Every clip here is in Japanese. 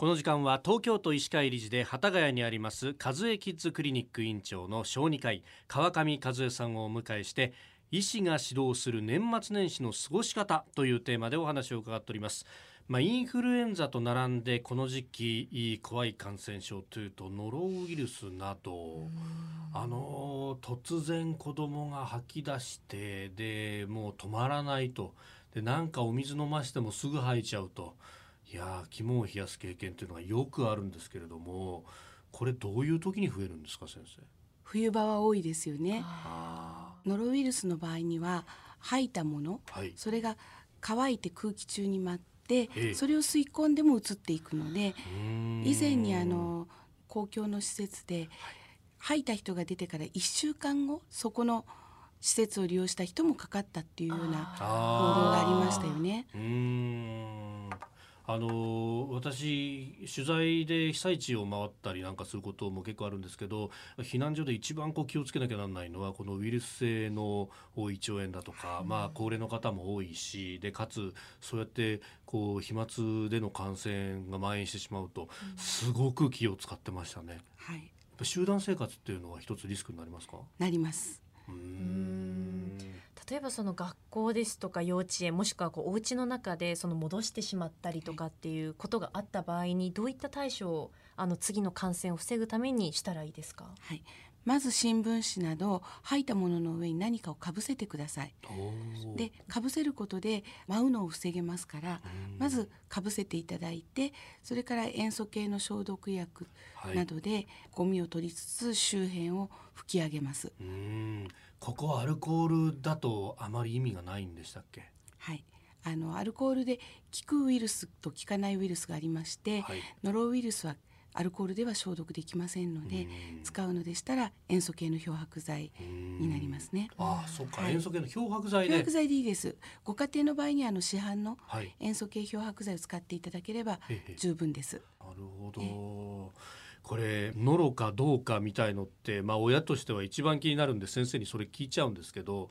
この時間は東京都医師会理事で幡ヶ谷にあります和江キッズクリニック院長の小児科医川上和江さんをお迎えして医師が指導する年末年始の過ごし方というテーマでお話を伺っております。まあ、インフルエンザと並んでこの時期怖い感染症というとノロウイルスなどあの突然子供が吐き出してでもう止まらないと。でなんかお水飲ましてもすぐ吐いちゃうといや肝を冷やす経験というのがよくあるんですけれどもこれどういう時に増えるんですか先生？冬場は多いですよね。ノロウイルスの場合には吐いたもの、はい、それが乾いて空気中に舞って、それを吸い込んでも移っていくので以前にあの公共の施設で、吐いた人が出てから1週間後そこの施設を利用した人もかかったっていうような報道がありましたよね。あの私取材で被災地を回ったりなんかすることも結構あるんですけど避難所で一番こう気をつけなきゃなんないのはこのウイルス性の胃腸炎だとか、まあ、高齢の方も多いしでかつそうやってこう飛沫での感染が蔓延してしまうとすごく気を使ってましたね。はい、集団生活っていうのは一つリスクになりますか？なります例えばその学校ですとか幼稚園もしくはこうお家の中でその戻してしまったりとかっていうことがあった場合にどういった対処をあの次の感染を防ぐためにしたらいいですか、はい、まず新聞紙など吐いたものの上に何かをかぶせてください。でかぶせることで舞うのを防げますからまずかぶせていただいてそれから塩素系の消毒薬などでゴミを取りつつ周辺を拭き上げます。ここアルコールだとあまり意味がないんでしたっけ？はい。あのアルコールで効くウイルスと効かないウイルスがありまして、はい、ノロウイルスはアルコールでは消毒できませんので、使うのでしたら塩素系の漂白剤になりますね。ああ、そっか、はい、塩素系の漂白剤漂白剤でいいです。ご家庭の場合にあの市販の塩素系漂白剤を使っていただければ十分です。なるほど。これノロかどうかみたいのって、まあ、親としては一番気になるんで先生にそれ聞いちゃうんですけど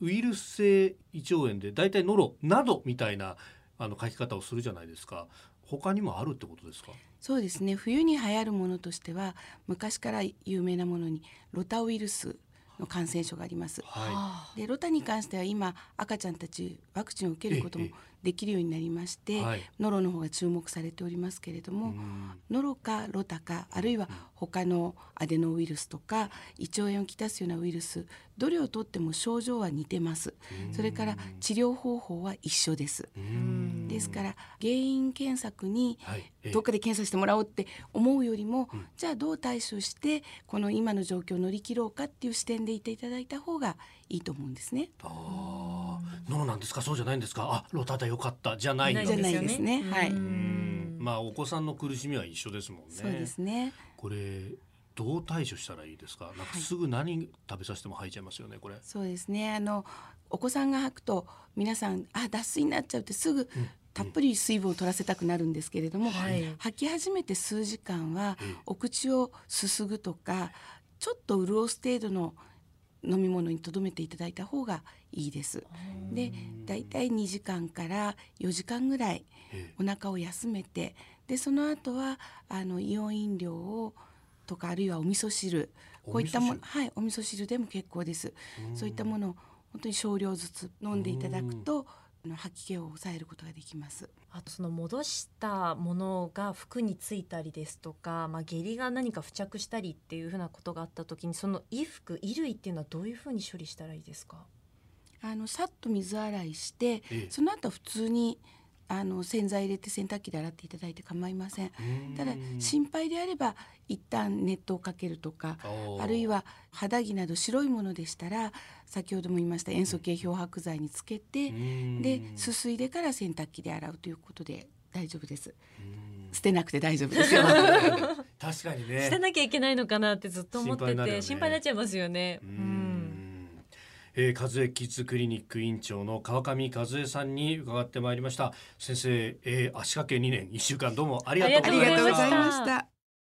ウイルス性胃腸炎で大体ノロなどみたいなあの書き方をするじゃないですか他にもあるってことですか？そうですね。冬に流行るものとしては昔から有名なものにロタウイルスの感染症があります。はい、でロタに関しては今赤ちゃんたちワクチンを受けることもできるようになりまして、はい、ノロの方が注目されておりますけれども、ノロかロタかあるいは他のアデノウイルスとか胃腸炎をきたすようなウイルスどれをとっても症状は似てます。それから治療方法は一緒です。ですから原因検索にどっかで検査してもらおうって思うよりも、じゃあどう対処してこの今の状況を乗り切ろうかっていう視点でいていただいた方がいいと思うんですね。ああ、ノロなんですか、そうじゃないんですか。あ、ロタでよかったじゃないじゃないですね。はい。まあお子さんの苦しみは一緒ですもんね。そうですね。これどう対処したらいいですか？なんかすぐ何食べさせても吐いちゃいますよね。これ。そうですね。あのお子さんが吐くと皆さんあ脱水になっちゃうってすぐ、たっぷり水分を取らせたくなるんですけれども、はい、吐き始めて数時間はお口をすすぐとかちょっと潤す程度の飲み物にとどめていただいた方がいいです。でだいたい2時間から4時間ぐらいお腹を休めてでその後はあのイオン飲料をとかあるいはお味噌汁こういったものはいお味噌汁でも結構です。そういったものを本当に少量ずつ飲んでいただくとの吐き気を抑えることができます。あとその戻したものが服についたりですとか、まあ、下痢が何か付着したりっていうふうなことがあった時にその衣服衣類っていうのはどういうふうに処理したらいいですか？あのさっと水洗いして、ええ、その後普通にあの洗剤入れて洗濯機で洗っていただいて構いません。ただ心配であれば一旦熱湯をかけるとかあるいは肌着など白いものでしたら先ほども言いました塩素系漂白剤につけてですすいでから洗濯機で洗うということで大丈夫です。捨てなくて大丈夫ですよ。確かにね。捨てなきゃいけないのかなってずっと思ってて心配,、ね、心配になっちゃいますよね。うんえー、和江キッズクリニック院長の川上和江さんに伺ってまいりました。先生、えー、足掛け2年1週間どうもありがとうございました。